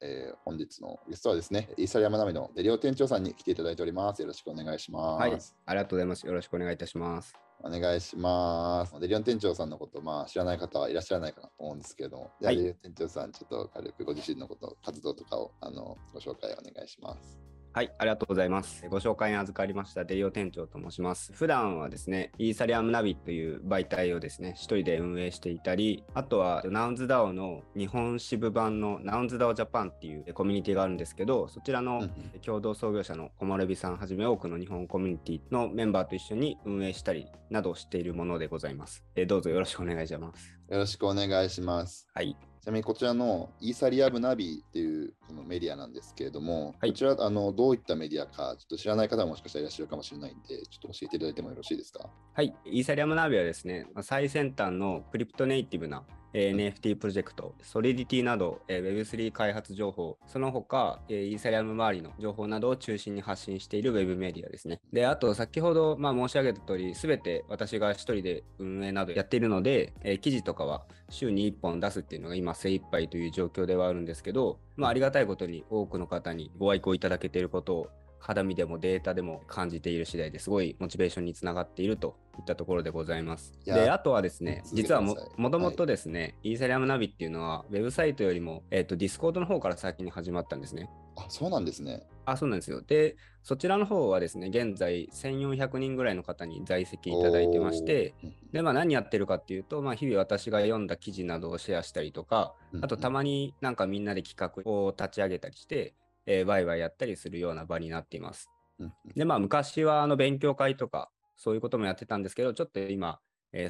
えー、本日のゲストはですね、イーサリアム naviのでりおてんちょーさんに来ていただいております。よろしくお願いします。はい、ありがとうございます。よろしくお願いいたします。お願いします。でりおてんちょーさんのこと、まあ、知らない方はいらっしゃらないかなと思うんですけれども、はい、でりおてんちょーさん、ちょっと軽くご自身のこと、活動とかをあのご紹介お願いします。はい、ありがとうございます。ご紹介に預かりましたでりおてんちょーと申します。普段はですね、イーサリアム naviという媒体をですね、一人で運営していたり、あとは Nouns DAO の日本支部版の Nouns DAO Japan っていうコミュニティがあるんですけど、そちらの共同創業者の小丸美さんはじめ多くの日本コミュニティのメンバーと一緒に運営したりなどしているものでございます。えどうぞよろしくお願いします。よろしくお願いします。はい。ちなみにこちらのイーサリアムナビっていうこのメディアなんですけれども、はい、こちらあのどういったメディアかちょっと知らない方ももしかしたらいらっしゃるかもしれないんで、ちょっと教えていただいてもよろしいですか？はい、イーサリアムナビはですね、最先端のクリプトネイティブなえ NFT プロジェクト、ソリディティなど、え Web3 開発情報、その他、えイーサリアム周りの情報などを中心に発信している Web メディアですね。で、あと、先ほど、まあ、申し上げた通り、すべて私が一人で運営などやっているので、え記事とかは週に1本出すっていうのが今精一杯という状況ではあるんですけど、まあ、ありがたいことに多くの方にご愛顧いただけていることを肌身でもデータでも感じている次第ですごいモチベーションにつながっているといったところでございます。で、あとはですね、実はもともとですね、はい、イーサリアム naviっていうのは、ウェブサイトよりも、えっ、ー、と、ディスコードの方から先に始まったんですね。あ、そうなんですね。あ、そうなんですよ。で、そちらの方はですね、現在1400人ぐらいの方に在籍いただいてまして、で、まあ何やってるかっていうと、まあ日々私が読んだ記事などをシェアしたりとか、あとたまになんかみんなで企画を立ち上げたりして、えー、ワイワイやったりするような場になっています。で、まあ、昔はあの勉強会とか、そういうこともやってたんですけど、ちょっと今、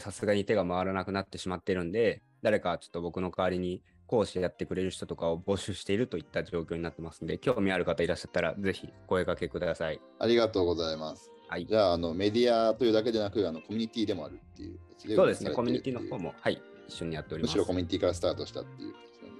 さすがに手が回らなくなってしまってるんで、誰かちょっと僕の代わりに講師やってくれる人とかを募集しているといった状況になってますんで、興味ある方いらっしゃったら、ぜひ声かけください。ありがとうございます。はい、じゃああの、メディアというだけでなく、あのコミュニティでもあるっていうそうですね、コミュニティの方も、はい、一緒にやっております。むしろコミュニティからスタートしたっていう、ね、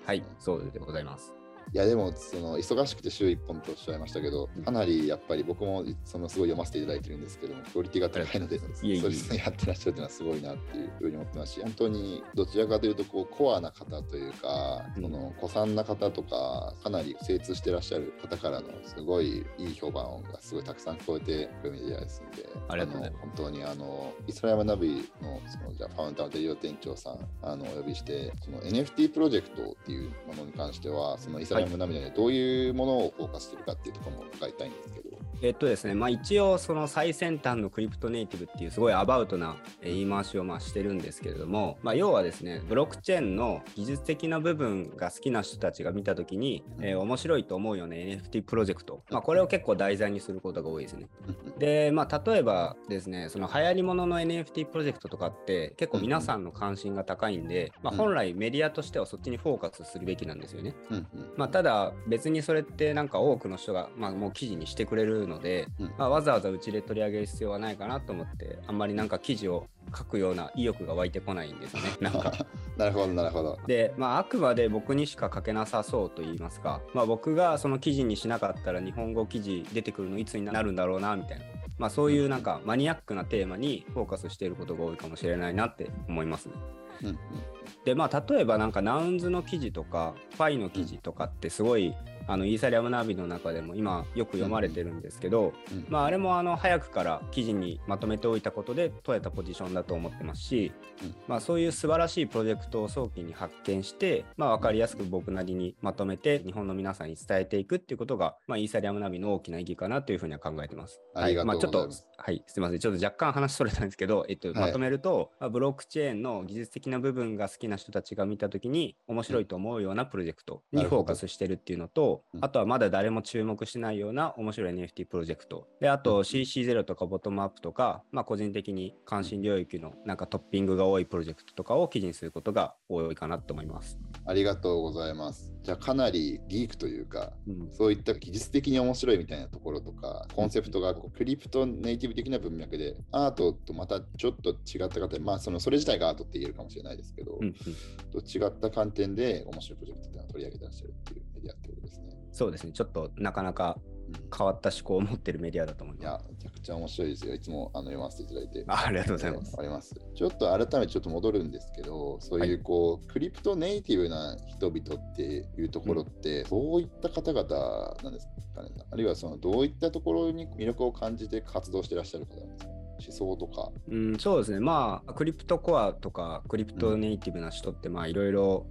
はい、そうでございます。いやでもその忙しくて週1本とおっしゃいましたけど、かなりやっぱり僕もそのすごい読ませていただいてるんですけども、クオリティが高いので、そうですね、やってらっしゃるというのはすごいなっていうふうに思ってますし、本当にどちらかというとこうコアな方というか、その古参な方とか、かなり精通してらっしゃる方からのすごいいい評判がすごいたくさん聞こえてくるメディアですので、ありがとう。本当にあのイスラヤマナビのそのじゃファウンダーの店長さんあのお呼びして、その NFT プロジェクトっていうものに関しては、そのイスラヤマナビでどういうものをフォーカスするかっていうところも伺いたいんですけど。えっとですね、まあ、一応その最先端のクリプトネイティブっていうすごいアバウトな言い回しをまあしてるんですけれども、まあ、要はですねブロックチェーンの技術的な部分が好きな人たちが見た時に、えー、面白いと思うような NFT プロジェクト、まあ、これを結構題材にすることが多いですね。で、まあ、例えばですねその流行り物の NFT プロジェクトとかって結構皆さんの関心が高いんで、まあ、本来メディアとしてはそっちにフォーカスするべきなんですよね。まあ、ただ別にそれってなんか多くの人が、まあ、もう記事にしてくれるので、まあ、わざわざうちで取り上げる必要はないかなと思ってあんまりなんか記事を書くような意欲が湧いてこないんですね。なんかなるほどなるほど。で、まあ、あくまで僕にしか書けなさそうと言いますか、まあ、僕がその記事にしなかったら日本語記事出てくるのいつになるんだろうなみたいな。まあ、そういうなんかマニアックなテーマにフォーカスしていることが多いかもしれないなって思いますね。うんうん、でまあ例えばなんかナウンズの記事とかファイの記事とかってすごいあのイーサリアムナビの中でも今よく読まれてるんですけど、うん、まあ、あれもあの早くから記事にまとめておいたことで取れたポジションだと思ってますし、うん、まあ、そういう素晴らしいプロジェクトを早期に発見して、まあ、分かりやすく僕なりにまとめて日本の皆さんに伝えていくっていうことが、まあ、イーサリアムナビの大きな意義かなというふうには考えてます。はい。まあ、ちょっとはい。すみません。ちょっと若干話それたんですけど、えっと、まとめると、はい、ブロックチェーンの技術的な部分が好きな人たちが見たときに面白いと思うようなプロジェクトにフォーカスしてるっていうのと、あとはまだ誰も注目しないような面白い NFT プロジェクト。で、あと CC0 とかボトムアップとか、まあ個人的に関心領域のなんかトッピングが多いプロジェクトとかを記事にすることが多いかなと思います。ありがとうございます。じゃあかなりギークというか、うん、そういった技術的に面白いみたいなところとか、コンセプトがこうクリプトネイティブ的な文脈で、アートとまたちょっと違った方まあそのそれ自体がアートって言えるかもしれないですけど、うんうん、と違った観点で面白いプロジェクトっていうのを取り上げてらっしゃるっていうメディアってことですね。そうですね、ちょっとなかなか変わった思考を持ってるメディアだと思います。いや、めちゃくちゃ面白いですよ。いつもあの読ませていただいて。あありがとうございます。あります。ちょっと改めてちょっと戻るんですけど、そういうこう、はい、クリプトネイティブな人々っていうところって、どういった方々なんですかね、あるいはそのどういったところに魅力を感じて活動してらっしゃる方なんですか？思想とか。うん、そうですね。まあ、クリプトコアとか、クリプトネイティブな人って、まあ、いろいろ、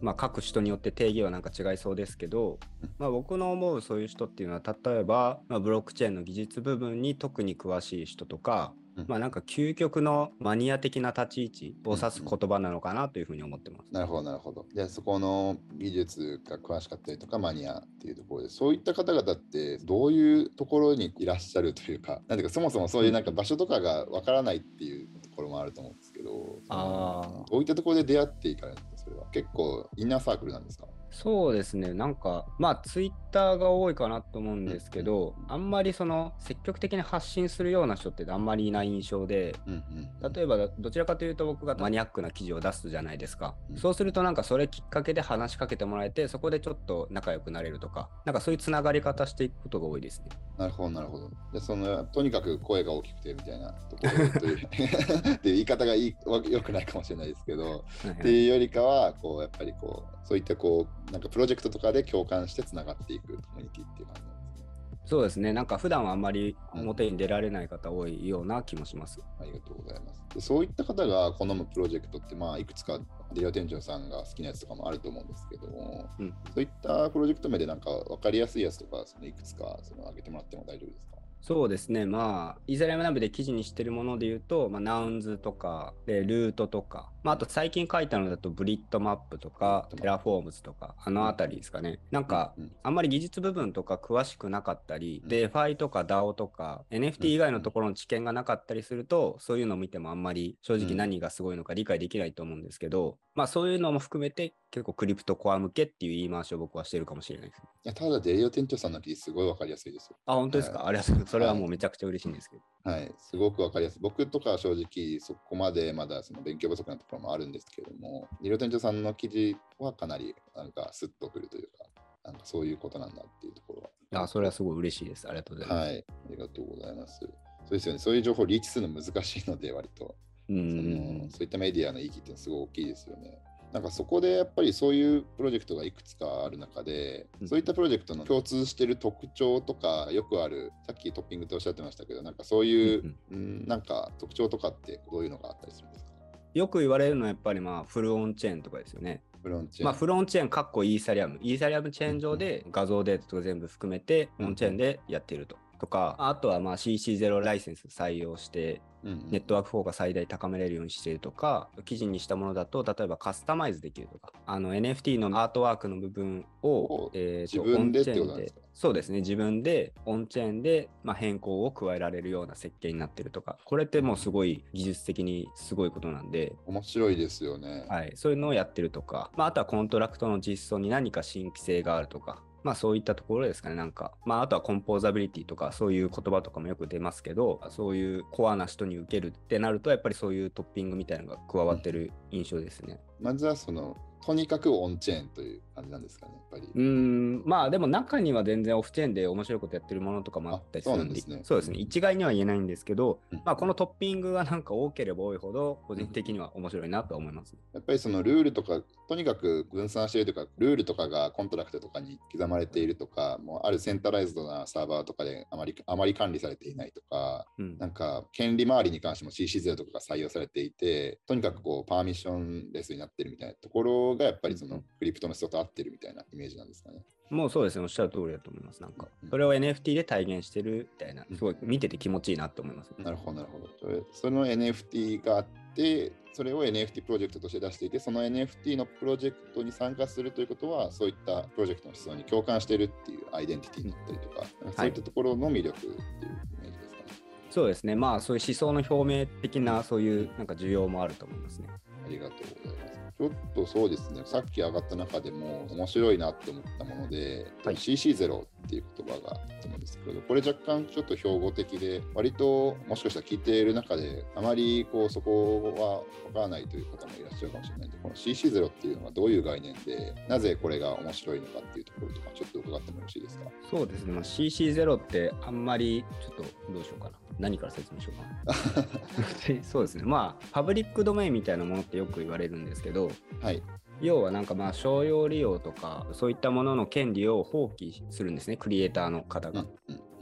まあ、各人によって定義はなんか違いそうですけど、まあ、僕の思うそういう人っていうのは、例えば、まあ、ブロックチェーンの技術部分に特に詳しい人とか、まあなんか究極のマニア的な立ち位置を指す言葉なのかなというふうに思ってます。なるほど、なるほど。で、そこの技術が詳しかったりとか、マニアっていうところで、そういった方々ってどういうところにいらっしゃるというか、なんていうか、そもそもそういうなんか場所とかがわからないっていうところもあると思うんですけど、あどういったところで出会っていかれるんですか、それは。結構インナーサークルなんですか？そうですね、なんか、まあ、ツイッターが多いかなと思うんですけど、うん、あんまりその積極的に発信するような人ってあんまりいない印象で、うんうん、例えばどちらかというと僕がマニアックな記事を出すじゃないですか、うん、そうするとなんかそれきっかけで話しかけてもらえて、そこでちょっと仲良くなれるとか、なんかそういうつながり方していくことが多いですね。なるほど、なるほど。でそのとにかく声が大きくてみたいなところという っていう言い方がいいよくないかもしれないですけど、はいはい、っていうよりかは、こうやっぱりこう、そういったこうなんかプロジェクトとかで共感してつながっていくコミュニティっていう感じなんですね。そうですね、なんか普段はあんまり表に出られない方多いような気もします。うん、ありがとうございます。でそういった方が好むプロジェクトって、まあ、いくつかデリオ店長さんが好きなやつとかもあると思うんですけども、うん、そういったプロジェクト名でなんか分かりやすいやつとか、そのいくつかその挙げてもらっても大丈夫ですか？そうですね、まあ、イーサリアムナビで記事にしてるもので言うと、まあ、 Nouns とか、で Loot とか、まあ、あと最近書いたのだと、 Blitmap とか、 Terraforms とか、あのあたりですかね。なんか、あんまり技術部分とか詳しくなかったり、 DeFi とか DAO とか、NFT 以外のところの知見がなかったりすると、そういうのを見てもあんまり正直何がすごいのか理解できないと思うんですけど、まあそういうのも含めて、結構クリプトコア向けっていう言い回しを僕はしてるかもしれないです。いやただ、デリオ店長さんの記事すごいわかりやすいですよ。あ、本当ですか、はい、ありがとうございます。それはもうめちゃくちゃ嬉しいんですけど。はい、はい、すごくわかりやすい。僕とかは正直そこまでまだその勉強不足なところもあるんですけども、デリオ店長さんの記事はかなりなんかスッとくるというか、なんかそういうことなんだっていうところは。あ、それはすごい嬉しいです。ありがとうございます。はい、ありがとうございます。そうですよね。そういう情報をリーチするの難しいので、割と。うんそういったメディアの意義ってすごい大きいですよね。なんかそこでやっぱりそういうプロジェクトがいくつかある中で、うん、そういったプロジェクトの共通している特徴とかよくあるさっきトッピングとおっしゃってましたけどなんかそういう、うん、うん、なんか特徴とかってどういうのがあったりするんですか？よく言われるのはやっぱりまあフルオンチェーンとかですよね。フロンチェーン。まあ、フロンチェーン、かっこイーサリアム。イーサリアムチェーン上で画像データとか全部含めて、オンチェーンでやっていると。とか、あとはまあ CC0 ライセンス採用して、ネットワーク4が最大高めれるようにしているとか、記事にしたものだと、例えばカスタマイズできるとか、あの NFT のアートワークの部分を、えー、自分でってことですか？そうですね、自分でオンチェーンで、まあ、変更を加えられるような設計になってるとか、これってもうすごい技術的にすごいことなんで、面白いですよね。はい、そういうのをやってるとか、まあ、あとはコントラクトの実装に何か新規性があるとか、まあそういったところですかね、なんか。まああとは composability とかそういう言葉とかもよく出ますけど、そういうコアな人に受けるってなると、やっぱりそういうトッピングみたいなのが加わってる印象ですね。うん、まずはそのとにかくオンチェーンという感じなんですかね、やっぱり。うん、まあでも中には全然オフチェーンで面白いことやってるものとかもあったりするんで、そうですね。そうですね。一概には言えないんですけど、うん、まあこのトッピングがなんか多ければ多いほど、個人的には面白いなと思います、やっぱりそのルールとか、とにかく分散しているとか、ルールとかがコントラクトとかに刻まれているとか、もうある centralized なサーバーとかであまりあまり管理されていないとか、うん、なんか権利周りに関しても CC0 とかが採用されていて、とにかくこう permissionless になってるみたいなところがやっぱりその、クリプトの人と合ってるみたいなイメージなんですかね。もうそうですね、おっしゃる通りだと思います。なんか、それを NFT で体現してるみたいな、すごい見てて気持ちいいなと思います、ね、なるほど、なるほど。それその NFT があって、それを NFT プロジェクトとして出していて、その NFT のプロジェクトに参加するということは、そういったプロジェクトの思想に共感してるっていうアイデンティティになったりとか、そういったところの魅力っていうイメージですかね。そうですね、まあそういう思想の表明的なそういうなんか需要もあると思いますね。ありがとうございます。ちょっとそうですね、さっき上がった中でも面白いなって思ったもので、はい、CC0 っっていう言葉があっんですけど、これ若干ちょっと標語的で、割ともしかしたら聞いている中で、あまりこうそこはわからないという方もいらっしゃるかもしれないので、この CC0 っていうのはどういう概念で、なぜこれが面白いのかっていうところとか、ちょっと伺ってもよろしいですか？そうですね、まあ、CC0 ってあんまりちょっとどうしようかな。何から説明しようかな。そうですね、まあ、パブリックドメインみたいなものってよく言われるんですけど、はい、要はなんかまあ商用利用とかそういったものの権利を放棄するんですねクリエイターの方が。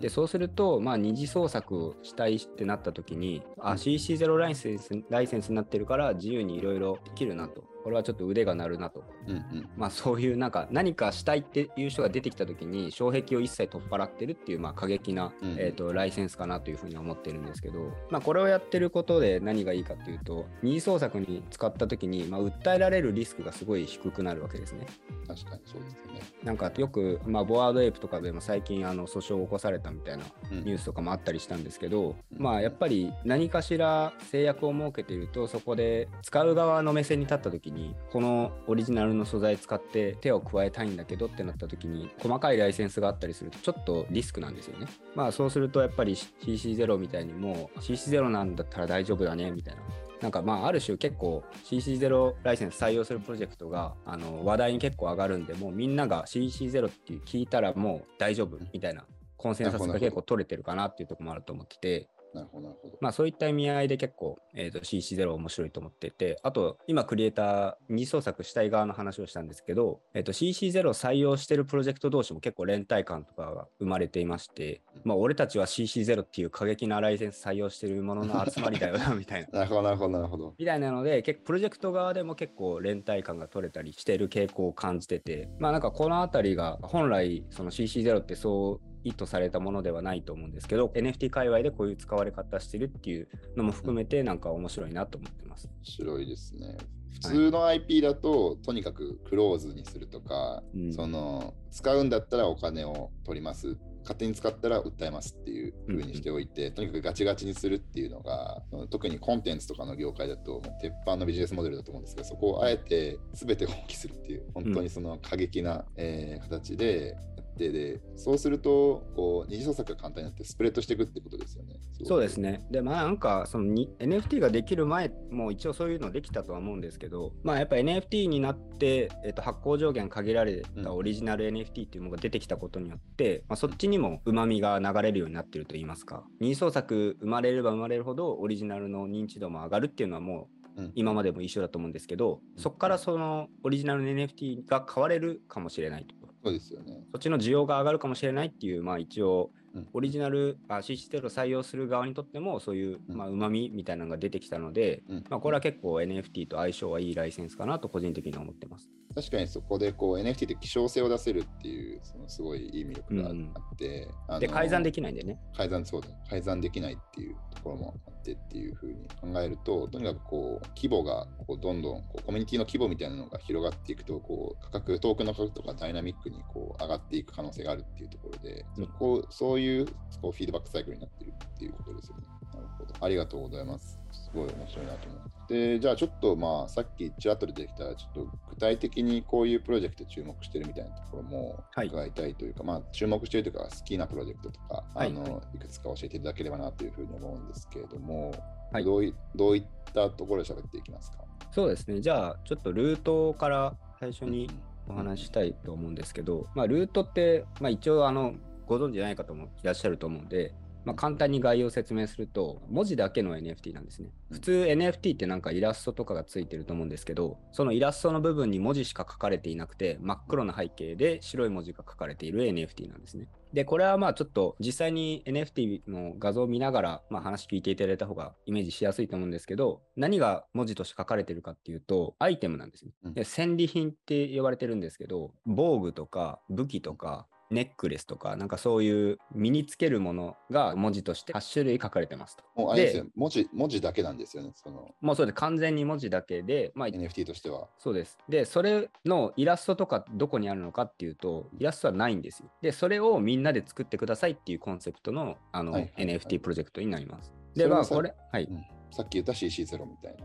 でそうすると、まあ、二次創作したいってなった時に、あ、CC0 ライセンスライセンスになってるから自由にいろいろできるなと。これはちょっと腕が鳴るなと。うんうん、まあそういうなんか何かしたいっていう人が出てきた時に障壁を一切取っ払ってるっていうまあ過激な、うん、えーと、ライセンスかなというふうに思ってるんですけど、まあ、これをやってることで何がいいかっていうと二次創作に使った時に、まあ、訴えられるリスクがすごい低くなるわけですね。確かにそうですよね。なんかよく、まあ、ボワードエイプとかでも最近あの訴訟を起こされたみたいなニュースとかもあったりしたんですけど、うん、まあやっぱり何かしら制約を設けているとそこで使う側の目線に立った時ににこのオリジナルの素材使って手を加えたいんだけどってなった時に細かいライセンスがあったりするとちょっとリスクなんですよね。まあそうするとやっぱり CC0 みたいにもう CC0 なんだったら大丈夫だねみたいななんかまあある種結構 CC0 ライセンス採用するプロジェクトがあの話題に結構上がるんでもうみんなが CC0 って聞いたらもう大丈夫みたいなコンセンサスが結構取れてるかなっていうところもあると思っててなるほど、なるほど。まあそういった意味合いで結構、えーと、CC0 面白いと思ってて、あと今クリエイター二次創作したい側の話をしたんですけど、えーと、CC0 を採用してるプロジェクト同士も結構連帯感とかが生まれていまして、まあ俺たちは CC0 っていう過激なライセンス採用してるものの集まりだよなみたいな。なるほど、なるほど、なるほど。みたいなので、結構プロジェクト側でも結構連帯感が取れたりしてる傾向を感じてて、まあなんかこのあたりが本来その CC0 ってそう意図されたものではないと思うんですけど NFT 界隈でこういう使われ方してるっていうのも含めてなんか面白いなと思ってます。面白いですね。普通の IP だと、はい、とにかくクローズにするとか、うん、その使うんだったらお金を取ります勝手に使ったら訴えますっていう風にしておいて、うん、とにかくガチガチにするっていうのが特にコンテンツとかの業界だと鉄板のビジネスモデルだと思うんですけどそこをあえて全て放棄するっていう本当にその過激な、えー、形で定で、そうすると、こう、二次創作が簡単になってスプレッドしていくってことですよね。そうですね。で、まあなんか、その NFT ができる前も一応そういうのできたとは思うんですけど、まあやっぱ NFT になって、えっと、発行上限限られたオリジナル NFT っていうのが出てきたことによって、うん、まあ、そっちにもうまみが流れるようになってると言いますか、二次創作生まれれば生まれるほどオリジナルの認知度も上がるっていうのはもう今までも一緒だと思うんですけど、うん、そこからそのオリジナルの NFT が買われるかもしれないと。そうですよね。そっちの需要が上がるかもしれないっていう、まあ一応、オリジナル、うん、CC0 を採用する側にとっても、そういううまあ、みみたいなのが出てきたので、うん、まあ、これは結構 NFT と相性はいいライセンスかなと個人的に思ってます。確かにそこでこう NFT って希少性を出せるっていう、そのすごいいい魅力があって、うん、で、改ざんできないんでね。改ざん、そうだ。改ざんできないっていうところもあってっていうふうに考えると、とにかくこう、規模がこうどんどんこうコミュニティの規模みたいなのが広がっていくと、こう価格、トークンの価格とかダイナミックにこう上がっていく可能性があるっていうところで、うん、こうそういうこうフィードバックサイクルになっているっていうことですよね。なるほど。ありがとうございます。すごい面白いなと思って。で、じゃあちょっとまあ、さっきちらっと出てきた、ちょっと具体的にこういうプロジェクト注目してるみたいなところも伺いたいというか、はい、まあ、注目しているというか、好きなプロジェクトとか、はい、あのいくつか教えていただければなというふうに思うんですけれども、はい、どういどういったところで喋っていきますか？そうですね、じゃあちょっとルートから最初にお話したいと思うんですけど、まあ、ルートって、まあ、一応あのご存知ない方もいらっしゃると思うんで、まあ、簡単に概要を説明すると、文字だけの NFT なんですね。普通 NFT ってなんかイラストとかがついてると思うんですけど、そのイラストの部分に文字しか書かれていなくて、真っ黒な背景で白い文字が書かれている NFT なんですね。で、これはまあちょっと実際に NFT の画像を見ながら、まあ、話聞いていただいた方がイメージしやすいと思うんですけど、何が文字として書かれてるかっていうと、アイテムなんですね。で戦利品って呼ばれてるんですけど、防具とか武器とか、ネックレスとか、なんかそういう身につけるものが文字として8種類書かれてますと。もうあれですよ文字、文字だけなんですよね。そのもうそうで完全に文字だけで、まあ、NFT としては。そうです。で、それのイラストとかどこにあるのかっていうと、イラストはないんですよ。で、それをみんなで作ってくださいっていうコンセプトのあの、はいはいはい、NFT プロジェクトになります。で、まあこれ、はい、うん、さっき言った CC0 みたいな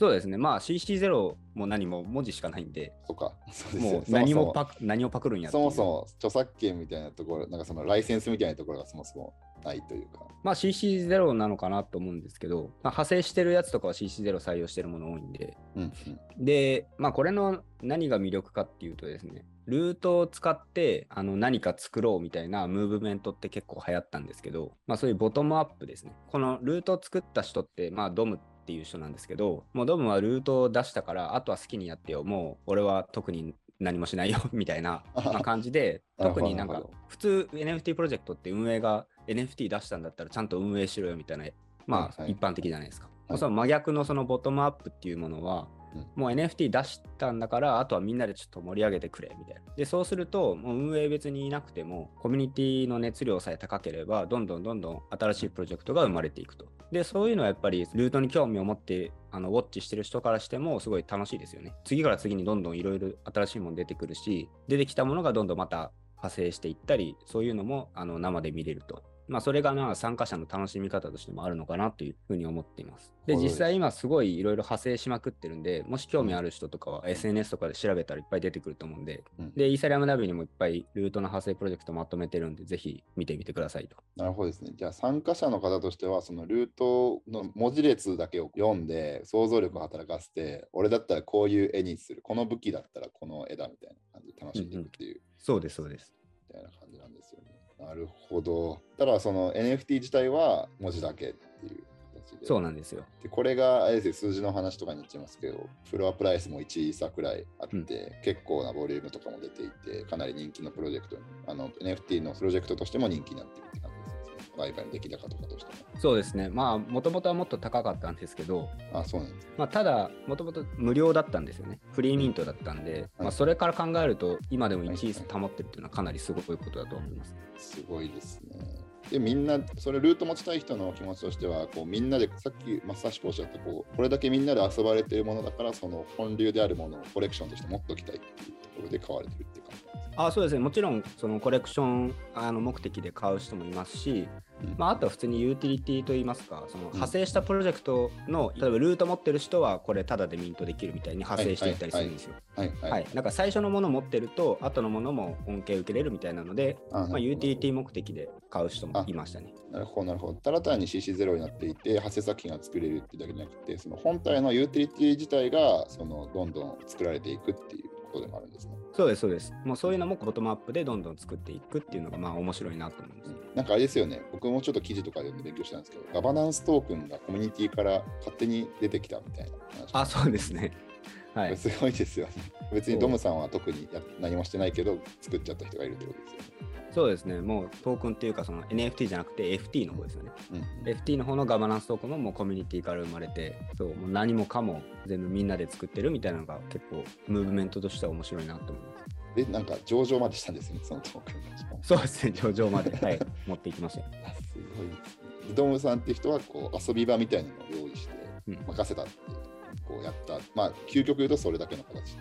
そうですね。まあ CC0 も何も文字しかないんで、そうか。そうですもう何もそパク何をパクるんやそもそも著作権みたいなところ、なんかそのライセンスみたいなところがそもそもないというか。まあ CC0 なのかなと思うんですけど、まあ、派生してるやつとかは CC0 採用してるもの多いんで、うんうん。で、まあこれの何が魅力かっていうとですね、ルートを使ってあの何か作ろうみたいなムーブメントって結構流行ったんですけど、まあそういうボトムアップですね。このルートを作った人って、まあドムっていう人なんですけど、もうドムはルートを出したから、あとは好きにやってよ、もう俺は特に何もしないよ みたいなまあ感じで、特になんか普通 NFT プロジェクトって運営が NFT 出したんだったらちゃんと運営しろよみたいな、まあ一般的じゃないですか。はいその真逆のそのボトムアップっていうものは、うんもう NFT 出したんだから、あとはみんなでちょっと盛り上げてくれみたいな。で、そうすると、もう運営別にいなくても、コミュニティの熱量さえ高ければ、どんどんどんどん新しいプロジェクトが生まれていくと。で、そういうのはやっぱり、ルートに興味を持って、あのウォッチしてる人からしても、すごい楽しいですよね。次から次にどんどんいろいろ新しいもの出てくるし、出てきたものがどんどんまた派生していったり、そういうのもあの生で見れると。まあ、それがまあ参加者の楽しみ方としてもあるのかなというふうに思っています。で、はい実際今すごいいろいろ派生しまくってるんで、もし興味ある人とかは SNS とかで調べたらいっぱい出てくると思うんで、うんで、イーサリアムナビにもいっぱいルートの派生プロジェクトまとめてるんで、ぜひ見てみてくださいと。なるほどですね。じゃあ参加者の方としては、そのルートの文字列だけを読んで、想像力を働かせて、俺だったらこういう絵にする、この武器だったらこの絵だみたいな感じで楽しんでいくっていう、そうです、そうです。みたいな感じなんですよね。なるほど。ただその NFT 自体は文字だけっていう形で。そうなんですよ。でこれがあれですよ数字の話とかになっちゃいますけど、フロアプライスも1イーサくらいあって、うん結構なボリュームとかも出ていて、かなり人気のプロジェクトに、あの NFT のプロジェクトとしても人気になってるって感じ。売買の出来高とかとしても。そうですね。まあ、もともとはもっと高かったんですけど、あ、そうなんです。まあ、ただ、もともと無料だったんですよね。フリーミントだったんで、まあ、それから考えると、今でも1位保ってるっていうのはかなりすごいことだと思います。すごいですね。で、みんな、それルート持ちたい人の気持ちとしては、こうみんなで、さっきまさしくおっしゃったこう、これだけみんなで遊ばれているものだから、その本流であるものをコレクションとして持っておきたいっていうところで買われてるってあそうですね。もちろん、そのコレクションあの目的で買う人もいますし、うんまあ、あとは普通にユーティリティといいますか、その派生したプロジェクトの、例えばルート持ってる人はこれタダでミントできるみたいに派生していったりするんですよ。はいはい。はい、なんか最初のもの持ってると、後のものも恩恵受けれるみたいなので、あまあ、ユーティリティ目的で買う人もいましたね。なるほど、なるほど。ただ単に CC0 になっていて、派生作品が作れるってだけじゃなくて、その本体のユーティリティ自体がそのどんどん作られていくっていうことでもあるんですね。そうです、そうです。もうそういうのもボトムアップでどんどん作っていくっていうのがまあ面白いなと思うんです。なんかあれですよね、僕もちょっと記事とか読んで勉強したんですけど、ガバナンストークンがコミュニティから勝手に出てきたみたいな話。あ、そうですね。はい。すごいですよね。別にドムさんは特にや何もしてないけど、作っちゃった人がいるってことですよね。そうですね。もうトークンっていうかその NFT じゃなくて FT の方ですよね。うん、FT の方のガバナンストークンももうコミュニティから生まれて、そうもう何もかも全部みんなで作ってるみたいなのが結構ムーブメントとしては面白いなと思います。で、なんか上場までしたんですよね、そのトークンが。そうですね、上場まで、はい、持っていきました。あすごいですね。ドムさんって人はこう遊び場みたいなのを用意してうん任せたってこうやった、まあ、究極言うとそれだけの形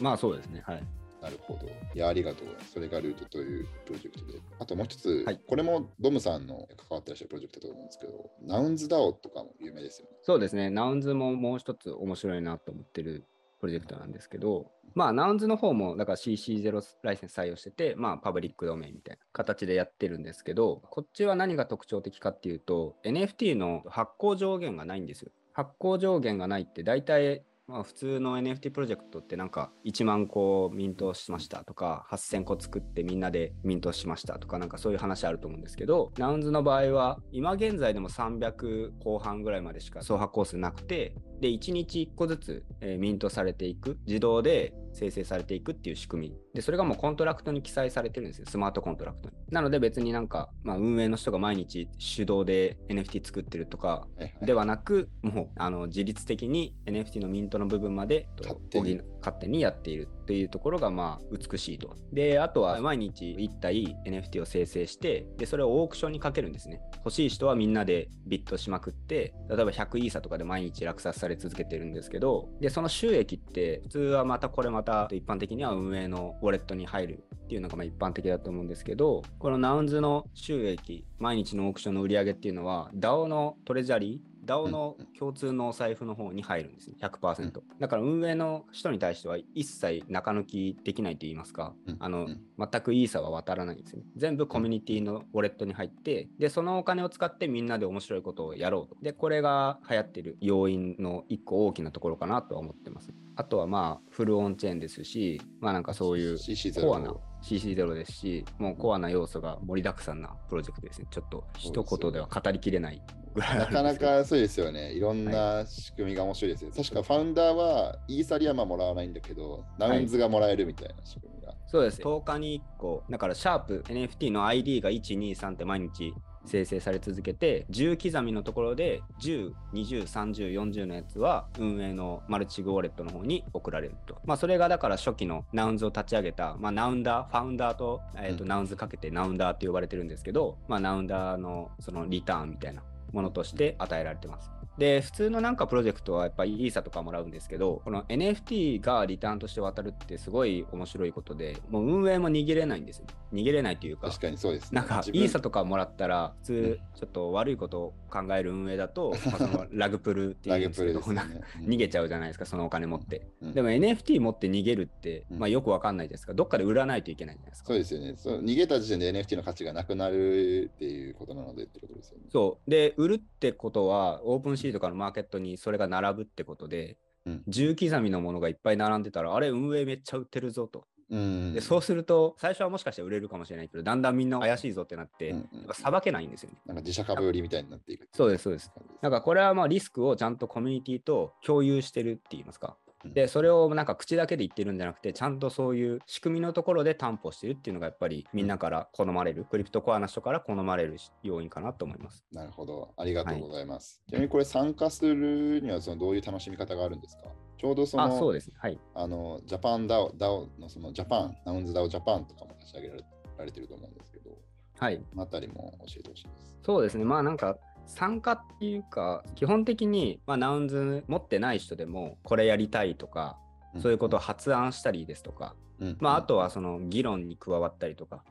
まあそうですね、はい。なるほど。いや、ありがとう。それが Loot というプロジェクトで。あともう一つ、はいこれもドムさんの関わってらっしゃるプロジェクトだと思うんですけど、 Nouns DAO とかも有名ですよね。そうですね、 Nouns ももう一つ面白いなと思ってるプロジェクトなんですけど、まあ、 Nouns の方も、だから CC0 ライセンス採用してて、まあ、パブリックドメインみたいな形でやってるんですけど、こっちは何が特徴的かっていうと、NFT の発行上限がないんですよ。発行上限がないって、大体、まあ、普通の NFT プロジェクトってなんか1万個ミントしましたとか8000個作ってみんなでミントしましたとかなんかそういう話あると思うんですけど Nouns の場合は今現在でも300後半ぐらいまでしか総発行数なくてで1日1個ずつ、えミントされていく自動で生成されていくっていう仕組み。でそれがもうコントラクトに記載されてるんですよ。スマートコントラクトに。なので別になんか、まあ、運営の人が毎日手動で NFT 作ってるとかはいはい。ではなく、もうあの自律的に NFT のミントの部分までと勝手に。ほぼ勝手にやっているというところがまあ美しいと。で、あとは毎日1体 NFT を生成して、で、それをオークションにかけるんですね。欲しい人はみんなでビッドしまくって、例えば100イーサとかで毎日落札され続けてるんですけど、で、その収益って普通はまたこれまた一般的には運営のウォレットに入るっていうのがまあ一般的だと思うんですけど、この Nouns の収益、毎日のオークションの売り上げっていうのは、DAO のトレジャリー、DAO の共通のお財布の方に入るんですね、100%。だから運営の人に対しては一切中抜きできないと言いますか、あの全くイーサは渡らないんですね。全部コミュニティのウォレットに入って、で、そのお金を使ってみんなで面白いことをやろうと。で、これが流行ってる要因の一個大きなところかなとは思ってます。あとはまあ、フルオンチェーンですし、まあなんかそういうコアな CC0 ですし、もうコアな要素が盛りだくさんなプロジェクトですね。ちょっと一言では語りきれないぐらいなかなかそうですよね。いろんな仕組みが面白いですよ、はい、確かファウンダーはイーサリアムはもらわないんだけど、ナウンズがもらえるみたいな仕組みが。はい、そうです。10日に1個、だからシャープ NFT の ID が1、2、3って毎日生成され続けて10刻みのところで10、20、30、40のやつは運営のマルチグウォレットの方に送られると。まあそれがだから初期のナウンズを立ち上げた、まあ、ナウンダー、ファウンダーと,、えー、とナウンズかけてナウンダーって呼ばれてるんですけど、まあナウンダーのそのリターンみたいなものとして与えられてます。で、普通のなんかプロジェクトはやっぱりイーサとかもらうんですけど、この NFT がリターンとして渡るってすごい面白いことで、もう運営も逃げれないんですよ。逃げれないというか、確かにそうです、ね、なんかイーサとかもらったら、普通ちょっと悪いことを考える運営だと、まあ、その ラグプルっていうんですけど、ねうん、逃げちゃうじゃないですか、そのお金持って。うん、でも NFT 持って逃げるって、まあよくわかんないですが、どっかで売らないといけないじゃないですか。そうですよね。そう逃げた時点で NFT の価値がなくなるっていうことなのでってことですよね。そう。で、売るってことは、オープンシーとかのマーケットににそれが並ぶってことで、うん、10刻みのものがいっぱい並んでたら、あれ、運営めっちゃ売ってるぞと。うんでそうすると、最初はもしかして売れるかもしれないけど、だんだんみんな怪しいぞってなって、さば、うん、けないんですよね。なんか自社株売りみたいになっていくそうです、そうです。なんかこれはまあリスクをちゃんとコミュニティと共有してるって言いますか。で、それをなんか口だけで言ってるんじゃなくて、ちゃんとそういう仕組みのところで担保してるっていうのがやっぱりみんなから好まれる、クリプトコアな人から好まれる要因かなと思います。なるほど。ありがとうございます。はい、ちなみにこれ参加するにはそのどういう楽しみ方があるんですか？ちょうどその、あそうですね。はい。あの、ジャパン DAO、DAO のそのジャパン、 Nouns DAO Japan とかも立ち上げられてると思うんですけど、はい。あたりも教えてほしいです。そうですね。まあなんか、参加っていうか、基本的に、まあ、 Nouns 持ってない人でも、これやりたいとか、そういうことを発案したりですとか、まあ、あとはその議論に加わったりとか、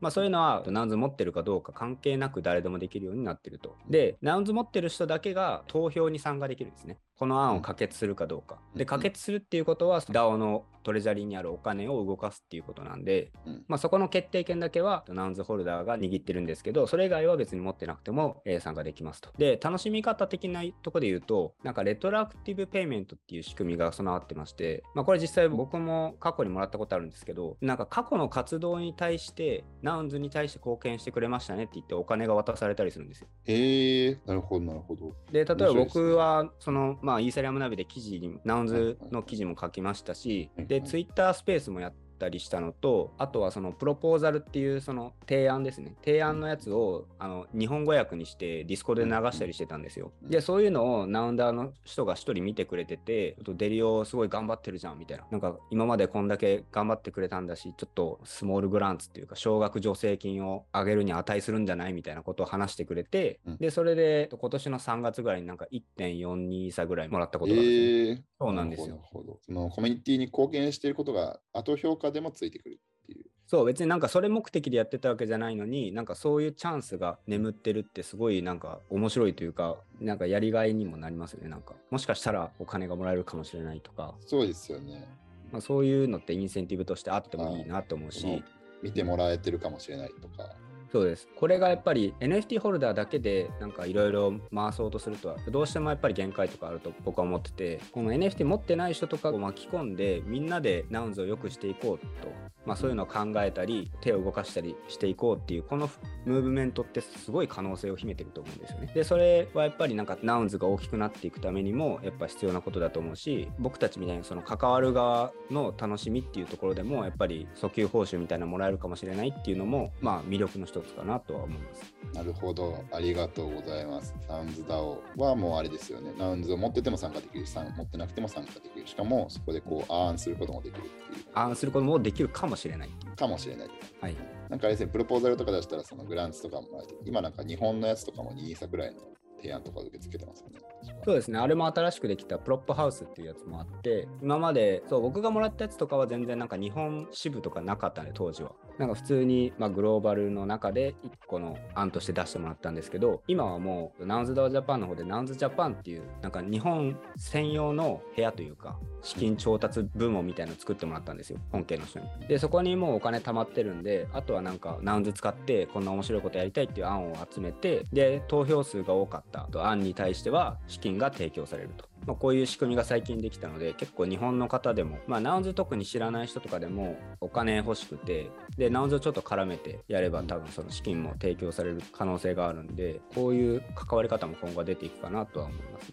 まあ、そういうのは Nouns 持ってるかどうか関係なく誰でもできるようになってると。で、 Nouns 持ってる人だけが投票に参加できるんですね。この案を可決するかどうか。で、可決するっていうことは DAO の treasury にあるお金を動かすっていうことなんで、うん、まあ、そこの決定権だけは Nouns ホルダーが握ってるんですけど、それ以外は別に持ってなくても、えー、参加できますと。で、楽しみ方的なとこで言うと、なんか retroactive payment っていう仕組みが備わってまして、まあ、これ実際僕も過去にもらったことあるんですけど、なんか過去の活動に対して、 Nouns に対して貢献してくれましたねって言ってお金が渡されたりするんですよ。へえー、なるほど、なるほど。で、例えば僕は、その、まあ、イーサリアムナビで記事に、ナウンズの記事も書きましたし、で、ツイッタースペペースもやったりしたのと、あとはそのプロポーザルっていうその提案ですね。提案のやつをあの日本語訳にしてディスコで流したりしてたんですよ。で、そういうのをナウンダーの人が1人見てくれてて、ちょっとデリオすごい頑張ってるじゃんみたいな。なんか今までこんだけ頑張ってくれたんだし、ちょっとスモールグランツっていうか、少額助成金を上げるに値するんじゃないみたいなことを話してくれて、で、それで今年の3月ぐらいになんか1.42差ぐらいもらったことがあるね。えー、そうなんですよ。そのコミュニティに貢献していることが後評価でもついてくるっていう。そう別になんかそれ目的でやってたわけじゃないのになんかそういうチャンスが眠ってるってすごいなんか面白いというかなんかやりがいにもなりますよねなんか。もしかしたらお金がもらえるかもしれないとか。そうですよね、まあ、そういうのってインセンティブとしてあってもいいなと思うし。見てもらえてるかもしれないとかそうです。これがやっぱり NFT ホルダーだけでなんかいろいろ回そうとするとはどうしてもやっぱり限界とかあると僕は思っててこの NFT 持ってない人とかを巻き込んでみんなでナウンズを良くしていこうと、まあ、そういうのを考えたり手を動かしたりしていこうっていうこのムーブメントってすごい可能性を秘めてると思うんですよね。でそれはやっぱりなんかナウンズが大きくなっていくためにもやっぱ必要なことだと思うし僕たちみたいにその関わる側の楽しみっていうところでもやっぱり訴求報酬みたいなのもらえるかもしれないっていうのもまあ魅力の一つかなとは思います。なるほど、ありがとうございます。サウンズ DAO はもうあれですよね。ナウンズを持ってても参加できるし、持ってなくても参加できる。しかもそこでこう、アーンすることもできるっていう。アーンすることもできるかもしれない。かもしれない。はい。なんかあれですね、プロポーザルとか出したら、そのグランツとかも今なんか日本のやつとかも2、3ぐらいの提案とか受け付けてますよね。そうですね、あれも新しくできたプロップハウスっていうやつもあって、今まで、そう、僕がもらったやつとかは全然なんか日本支部とかなかったんで、当時は。なんか普通に、まあ、グローバルの中で1個の案として出してもらったんですけど、今はもう、ナウンズダウジャパンの方で、ナウンズジャパンっていう、なんか日本専用の部屋というか、資金調達部門みたいなの作ってもらったんですよ、本家の人に。で、そこにもうお金貯まってるんで、あとはなんか、ナウンズ使ってこんな面白いことやりたいっていう案を集めて、で、投票数が多かったと案に対しては資金が提供されると。まあ、こういう仕組みが最近できたので結構日本の方でも、まあ、ナウンズ特に知らない人とかでもお金欲しくてでナウンズをちょっと絡めてやれば多分その資金も提供される可能性があるんでこういう関わり方も今後は出ていくかなとは思います。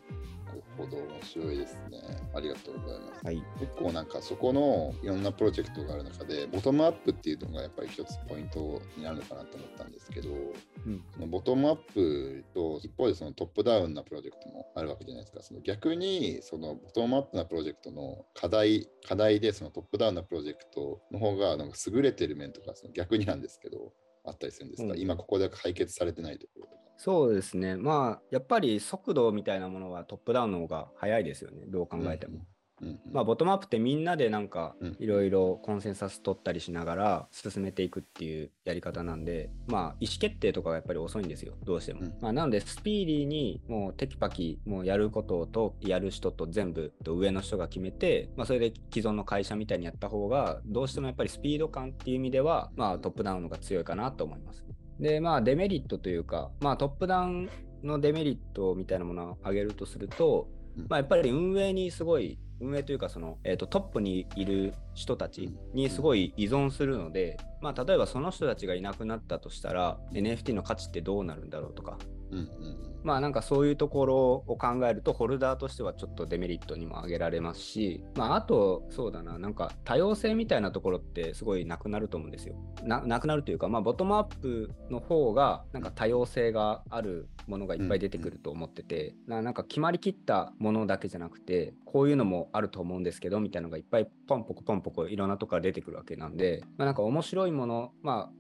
ほど、面白いですね。ありがとうございます。はい、結構なんかそこのいろんなプロジェクトがある中で、ボトムアップっていうのがやっぱり一つポイントになるのかなと思ったんですけど、うん、そのボトムアップと一方でそのトップダウンなプロジェクトもあるわけじゃないですか。その逆にそのボトムアップなプロジェクトの課題、課題でそのトップダウンなプロジェクトの方がなんか優れてる面とか、その逆になんですけど、あったりするんですか、うん、今ここで解決されてないところとか。そうですね。まあ、やっぱり速度みたいなものはトップダウンの方が早いですよね。どう考えても。うんうん、まあ、ボトムアップってみんなでなんかいろいろコンセンサス取ったりしながら進めていくっていうやり方なんで、まあ、意思決定とかがやっぱり遅いんですよ、どうしても。うん、まあ、なので、スピーディーにもうテキパキもうやることとやる人と全部と上の人が決めて、まあ、それで既存の会社みたいにやった方が、どうしてもやっぱりスピード感っていう意味では、まあ、トップダウンの方が強いかなと思います。で、まあ、デメリットというか、まあ、トップダウンのデメリットみたいなものを挙げるとすると、まあ、やっぱり運営にすごい、運営というかその、えーと、トップにいる人たちにすごい依存するので、まあ、例えばその人たちがいなくなったとしたら、NFT の価値ってどうなるんだろうとか、うんうんまあなんかそういうところを考えるとホルダーとしてはちょっとデメリットにも挙げられますし、まああとそうだな、なんか多様性みたいなところってすごいなくなると思うんですよ。ななくなるというか、まあボトムアップの方がなんか多様性があるものがいっぱい出てくると思ってて、うんうん、なんか決まりきったものだけじゃなくて、こういうのもあると思うんですけどみたいなのがいっぱいポンポコポンポコいろんなとこから出てくるわけなんで、まあなんか面白いもの、まあ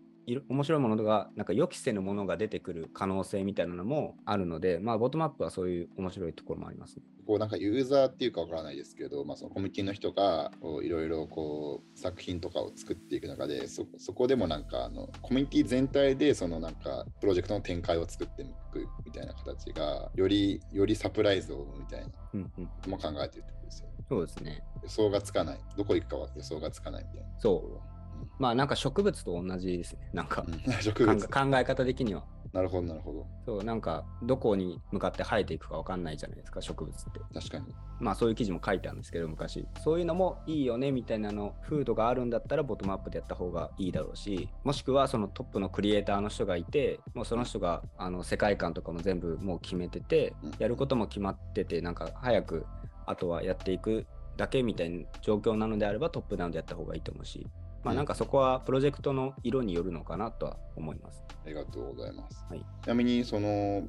面白いものがなんか予期せぬものが出てくる可能性みたいなのもあるので、まあ、ボトムアップはそういう面白いところもあります、ね、こうなんかユーザーっていうかわからないですけど、まあ、そのコミュニティの人がいろいろこう作品とかを作っていく中でそそこでもなんかあのコミュニティ全体でそのなんかプロジェクトの展開を作っていくみたいな形がよりよりサプライズを生むみたいなも考えてるってことですよ、ね、そうですね。予想がつかない。どこ行くかは予想がつかないみたいなそうまあなんか植物と同じですね。なんか、うん、植物考え方的には。なるほど、なるほど。そう、なんかどこに向かって生えていくか分かんないじゃないですか、植物って。確かに。まあそういう記事も書いてあるんですけど、昔。そういうのもいいよねみたいなの、風土があるんだったらボトムアップでやった方がいいだろうし、もしくはそのトップのクリエイターの人がいて、もうその人があの世界観とかも全部もう決めてて、うん、やることも決まってて、なんか早くあとはやっていくだけみたいな状況なのであればトップダウンでやった方がいいと思うし、まあ、なんかそこはプロジェクトの色によるのかなとは思います。ありがとうございます。はい、ちなみにその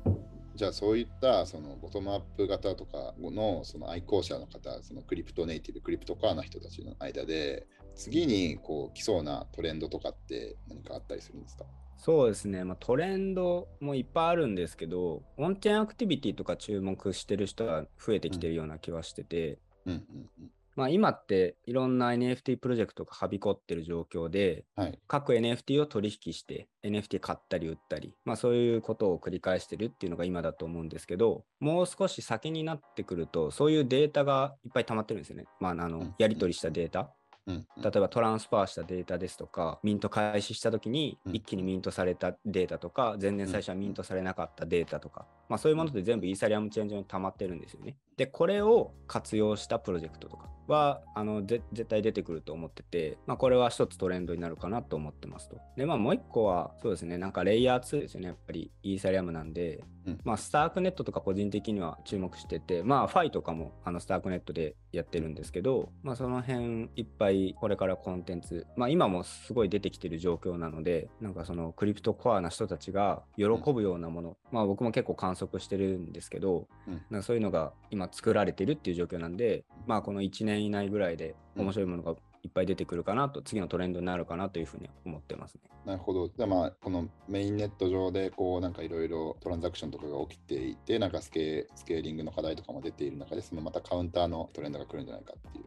じゃあそういったそのボトムアップ型とかのその愛好者の方、そのクリプトネイティブ、クリプトカーな人たちの間で、次にこう来そうなトレンドとかって何かあったりするんですか？そうですね、まあ、トレンドもいっぱいあるんですけど、オンチェーンアクティビティとか注目してる人は増えてきてるような気はしてて、うんうんうんまあ、今っていろんな NFT プロジェクトがはびこってる状況で、はい、各 NFT を取引して NFT 買ったり売ったり、まあ、そういうことを繰り返してるっていうのが今だと思うんですけどもう少し先になってくるとそういうデータがいっぱい溜まってるんですよね、まあ、あのやり取りしたデータ。例えばトランスファーしたデータですとか、ミント開始した時に一気にミントされたデータとか、前年最初はミントされなかったデータとか、まあ、そういうものって全部イーサリアムチェーン上に溜まってるんですよね。で、これを活用したプロジェクトとかは、あの絶対出てくると思ってて、まあ、これは一つトレンドになるかなと思ってますと。で、まあ、もう一個は、そうですね、なんかレイヤー2ですよね、やっぱりイーサリアムなんで、うん、まあ、スタークネットとか個人的には注目してて、まあ、ファイとかもあのスタークネットでやってるんですけど、まあ、その辺いっぱいこれからコンテンツ、まあ、今もすごい出てきてる状況なので、なんかそのクリプトコアな人たちが喜ぶようなもの、うん、まあ、僕も結構観測してるんですけど、うん、なんかそういうのが今作られてるっていう状況なんで、まあ、この1年以内ぐらいで面白いものがいっぱい出てくるかなと、次のトレンドになるかなというふうに思ってますね。なるほど。じゃあまあ、このメインネット上で、こう、なんかいろいろトランザクションとかが起きていて、なんかスケスケーリングの課題とかも出ている中で、そのまたカウンターのトレンドが来るんじゃないかっていう。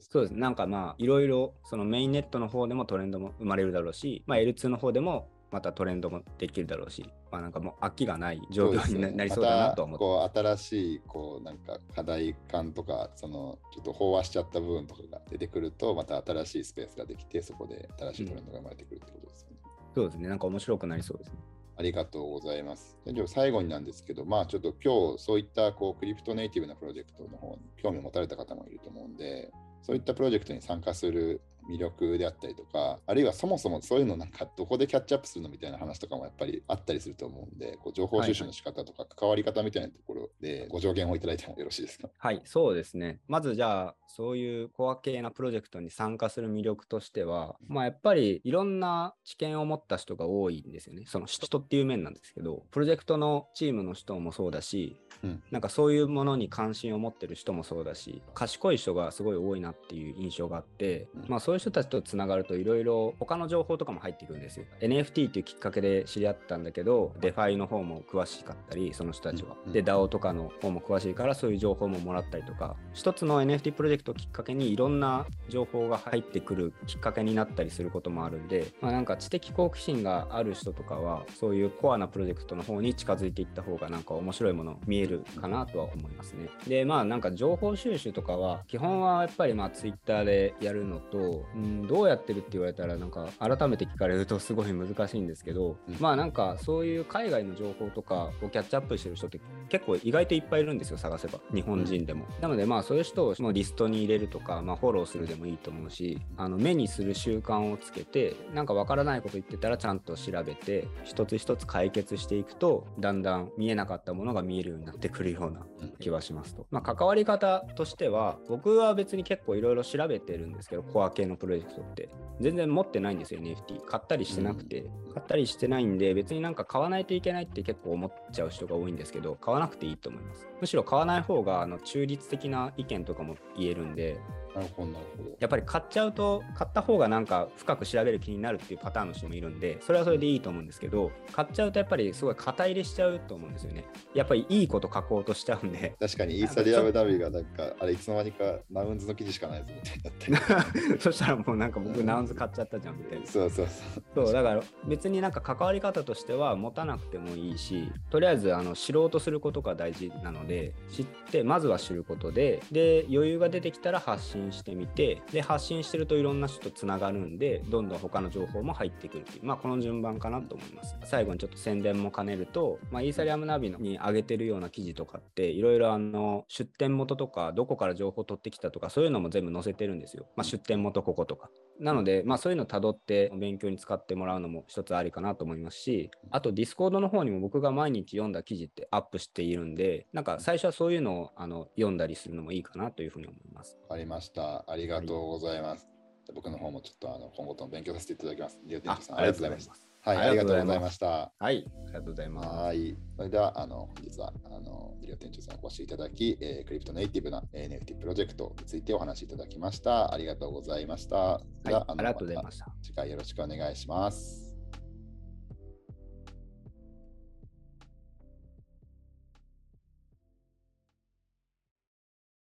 そうですなんかまあいろいろそのメインネットの方でもトレンドも生まれるだろうし、まあ、L2 の方でもまたトレンドもできるだろうし、まあ、なんかもう飽きがない状況になりそうだなと思って、こう新しいこうなんか課題感とかそのちょっと飽和しちゃった部分とかが出てくるとまた新しいスペースができてそこで新しいトレンドが生まれてくるってことですよね、うん、そうですね。なんか面白くなりそうですね。ありがとうございます。では最後になんですけど、まあちょっと今日そういったこうクリプトネイティブなプロジェクトの方に興味を持たれた方もいると思うんで、そういったプロジェクトに参加する魅力であったりとか、あるいはそもそもそういうのなんかどこでキャッチアップするのみたいな話とかもやっぱりあったりすると思うんで、こう情報収集の仕方とか関わり方みたいなところでご助言をいただいてもよろしいですか？はい、そうですね。まずじゃあ、そういうコア系なプロジェクトに参加する魅力としては、まあ、やっぱりいろんな知見を持った人が多いんですよね。その人っていう面なんですけど、プロジェクトのチームの人もそうだし、うん、なんかそういうものに関心を持ってる人もそうだし、賢い人がすごい多いなっていう印象があって、うん、まあそういう人たちとつながるといろいろ他の情報とかも入ってくるんですよ。NFT っていうきっかけで知り合ったんだけど、 DeFi の方も詳しかったり、その人たちは。で、DAO とかの方も詳しいから、そういう情報ももらったりとか、一つの NFT プロジェクトをきっかけにいろんな情報が入ってくるきっかけになったりすることもあるんで、まあ、なんか知的好奇心がある人とかは、そういうコアなプロジェクトの方に近づいていった方が、なんか面白いもの見えるかなとは思いますね。で、まあなんか情報収集とかは、基本はやっぱりまあ Twitter でやるのと、うん、どうやってるって言われたら、なんか改めて聞かれるとすごい難しいんですけど、うん、まあなんかそういう海外の情報とかをキャッチアップしてる人って結構意外といっぱいいるんですよ、探せば。日本人でも。うん、なのでまあそういう人をもうリストに入れるとか、まあ、フォローするでもいいと思うし、あの目にする習慣をつけて、なんかわからないこと言ってたらちゃんと調べて、一つ一つ解決していくと、だんだん見えなかったものが見えるようになってくるような気はしますと。まあ、関わり方としては、僕は別に結構いろいろ調べてるんですけど、コア系のプロジェクトって。全然持ってないんですよ、NFT。買ったりしてなくて。買ったりしてないんで、別になんか買わないといけないって結構思っちゃう人が多いんですけど、買わなくていいと思います。むしろ買わない方があの中立的な意見とかも言えるんで、なるほど、なるほど。やっぱり買っちゃうと、買った方がなんか深く調べる気になるっていうパターンの人もいるんで、それはそれでいいと思うんですけど、買っちゃうとやっぱりすごい肩入れしちゃうと思うんですよね。やっぱりいいこと書こうとしちゃうんで。確かにイーサリアムダビがなんか、あれいつの間にかナウンズの記事しかないぞみたいな そしたらもうなんか僕ナウンズ買っちゃったじゃんみたいな。そうそうそう。そう、だから別になんか関わり方としては持たなくてもいいし、とりあえずあの知ろうとすることが大事なので、知って、まずは知ることで、で、余裕が出てきたら発信してみて、で、発信してるといろんな人とつながるんで、どんどん他の情報も入ってくるっていう、まあ、この順番かなと思います。最後にちょっと宣伝も兼ねると、まあ、イーサリアムナビに上げてるような記事とかって、いろいろあの、出店元とか、どこから情報取ってきたとか、そういうのも全部載せてるんですよ。まあ、出店元こことか。なので、まあ、そういうの辿って勉強に使ってもらうのも一つありかなと思いますし、あと、ディスコードの方にも僕が毎日読んだ記事ってアップしているんで、なんか最初はそういうのをあの読んだりするのもいいかなというふうに思います。ありました。ありがとうございます。はい僕の方もちょっとあの今後とも勉強させていただきます。ありがとうございました。はい、ありがとうございました。はい、ありがとうございます。はい、それでは、あの、本日は、あの、りおてんちょーさんお越しいただき、えー、クリプトネイティブな NFT プロジェクトについてお話しいただきました。ありがとうございました。はい、ありがとうございました。次回よろしくお願いします。